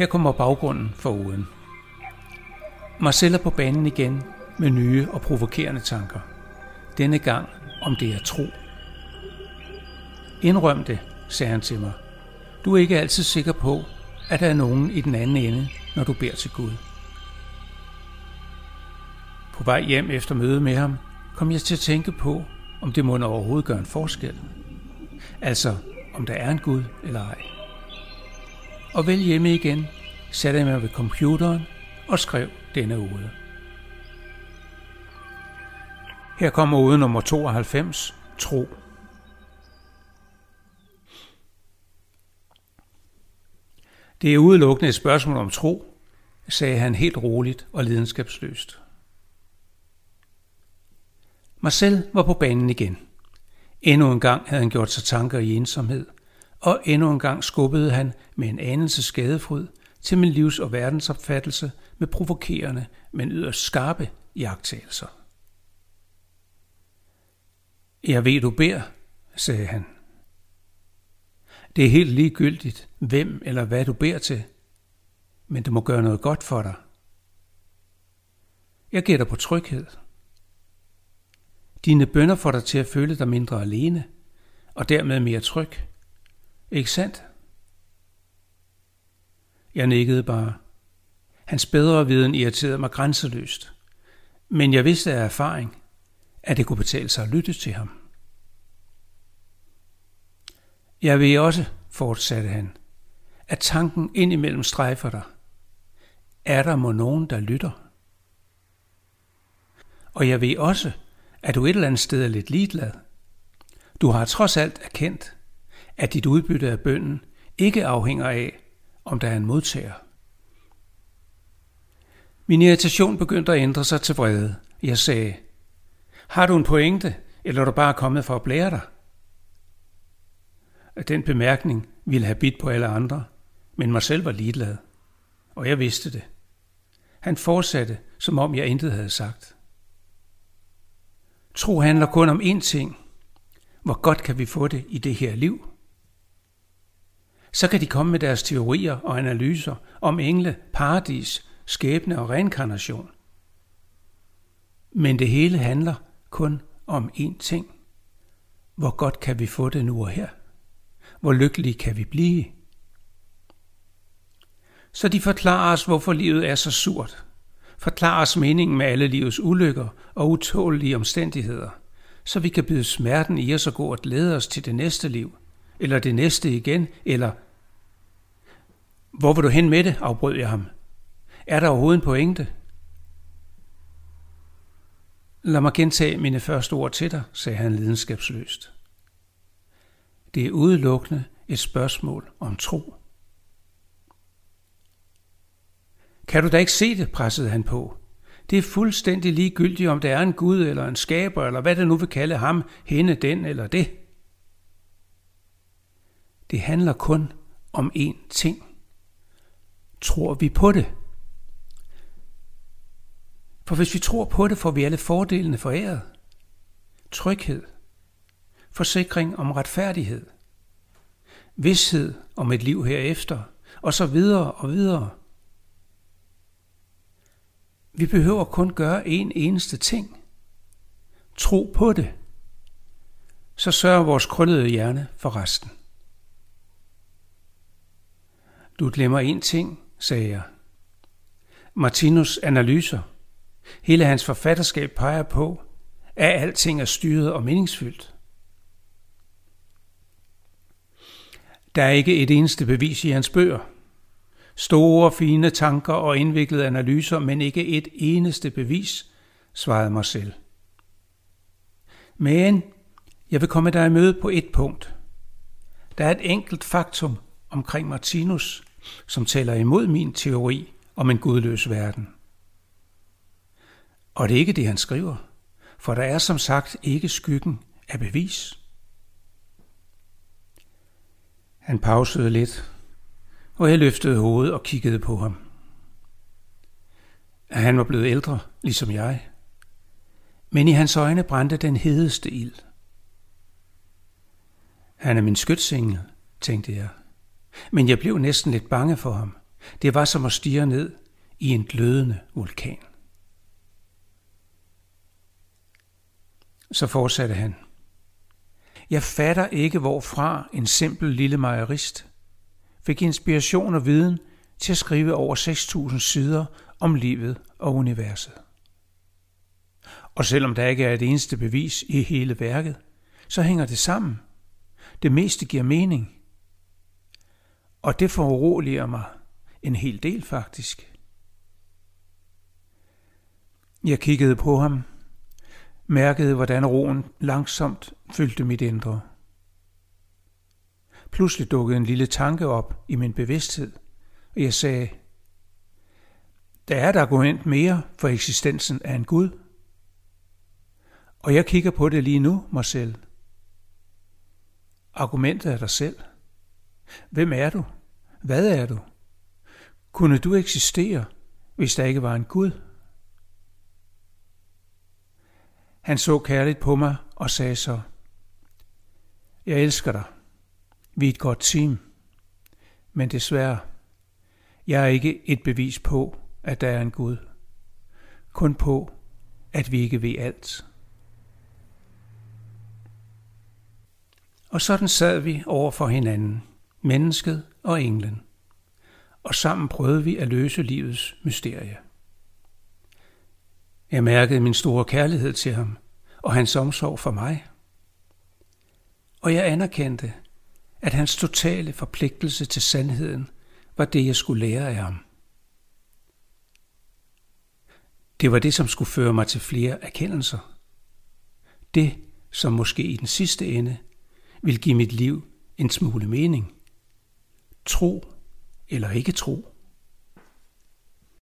Her kommer baggrunden for ugen. Marcel er på banen igen med nye og provokerende tanker. Denne gang om det er tro. Indrøm det, sagde han til mig. Du er ikke altid sikker på, at der er nogen i den anden ende, når du beder til Gud. På vej hjem efter mødet med ham, kom jeg til at tænke på, om det må overhovedet gøre en forskel. Altså, om der er en Gud eller ej. Og vel hjemme igen, satte jeg mig ved computeren og skrev denne ude. Her kommer ude nummer 92, tro. Det er udelukkende et spørgsmål om tro, sagde han helt roligt og lidenskabsløst. Marcel var på banen igen. Endnu en gang havde han gjort sig tanker i ensomhed, og endnu en gang skubbede han med en anelse skadefryd til min livs- og verdensopfattelse med provokerende, men yderst skarpe jagttagelser. Jeg ved, du beder, sagde han. Det er helt ligegyldigt, hvem eller hvad du beder til, men det må gøre noget godt for dig. Jeg gætter på tryghed. Dine bønder får dig til at føle dig mindre alene, og dermed mere tryg. Ikke sandt? Jeg nikkede bare. Hans bedre viden irriterede mig grænseløst. Men jeg vidste af erfaring, at det kunne betale sig at lytte til ham. Jeg ved også, fortsatte han, at tanken indimellem strejfer dig. Er der må nogen, der lytter? Og jeg ved også, at du et eller andet sted er lidt ligeglad. Du har trods alt erkendt, at dit udbytte af bønden ikke afhænger af, om der er en modtager. Min irritation begyndte at ændre sig til vrede. Jeg sagde, har du en pointe, eller er du bare kommet for at blære dig? Den bemærkning ville have bidt på alle andre, men mig selv var ligeglad, og jeg vidste det. Han fortsatte, som om jeg intet havde sagt. Tro handler kun om én ting. Hvor godt kan vi få det i det her liv? Så kan de komme med deres teorier og analyser om engle, paradis, skæbne og reinkarnation. Men det hele handler kun om én ting. Hvor godt kan vi få det nu og her? Hvor lykkelige kan vi blive? Så de forklarer os, hvorfor livet er så surt. Forklarer os meningen med alle livets ulykker og utålige omstændigheder, så vi kan byde smerten i os og gå og glæde os til det næste liv, eller det næste igen, eller... Hvor vil du hen med det, afbrød jeg ham. Er der overhovedet en pointe? Lad mig gentage mine første ord til dig, sagde han lidenskabsløst. Det er udelukkende et spørgsmål om tro. Kan du da ikke se det, pressede han på. Det er fuldstændig ligegyldigt, om der er en Gud eller en skaber, eller hvad det nu vil kalde ham, hende, den eller det. Det handler kun om én ting. Tror vi på det? For hvis vi tror på det, får vi alle fordelene foræret. Tryghed, forsikring om retfærdighed, vidshed om et liv herefter, og så videre og videre. Vi behøver kun gøre en eneste ting. Tro på det. Så sørger vores krøllede hjerne for resten. Du glemmer en ting, sagde jeg. Martinus analyser, hele hans forfatterskab peger på, at alting er styret og meningsfyldt. Der er ikke et eneste bevis i hans bøger. Store, fine tanker og indviklede analyser, men ikke et eneste bevis, svarede Marcel. Men jeg vil komme dig i møde på et punkt. Der er et enkelt faktum omkring Martinus, som taler imod min teori om en gudløs verden. Og det er ikke det, han skriver, for der er som sagt ikke skyggen af bevis. Han pausede lidt, og jeg løftede hovedet og kiggede på ham. Han var blevet ældre, ligesom jeg. Men i hans øjne brændte den hedeste ild. Han er min skytsengel, tænkte jeg. Men jeg blev næsten lidt bange for ham. Det var som at stige ned i en glødende vulkan. Så fortsatte han. Jeg fatter ikke, hvorfra en simpel lille mejerist fik inspiration og viden til at skrive over 6.000 sider om livet og universet. Og selvom der ikke er et eneste bevis i hele værket, så hænger det sammen. Det meste giver mening. Og det foruroliger mig en hel del faktisk. Jeg kiggede på ham, mærkede hvordan roen langsomt fyldte mit indre. Pludselig dukkede en lille tanke op i min bevidsthed, og jeg sagde, der er et argument mere for eksistensen af en Gud. Og jeg kigger på det lige nu, Marcel. Argumentet er dig selv. Hvem er du? Hvad er du? Kunne du eksistere, hvis der ikke var en Gud? Han så kærligt på mig og sagde så, Jeg elsker dig. Vi er et godt team. Men desværre, jeg er ikke et bevis på, at der er en Gud. Kun på, at vi ikke ved alt. Og sådan sad vi over for hinanden, mennesket og englen. Og sammen prøvede vi at løse livets mysterie. Jeg mærkede min store kærlighed til ham og hans omsorg for mig. Og jeg anerkendte, at hans totale forpligtelse til sandheden var det, jeg skulle lære af ham. Det var det, som skulle føre mig til flere erkendelser. Det, som måske i den sidste ende vil give mit liv en smule mening. Tro eller ikke tro.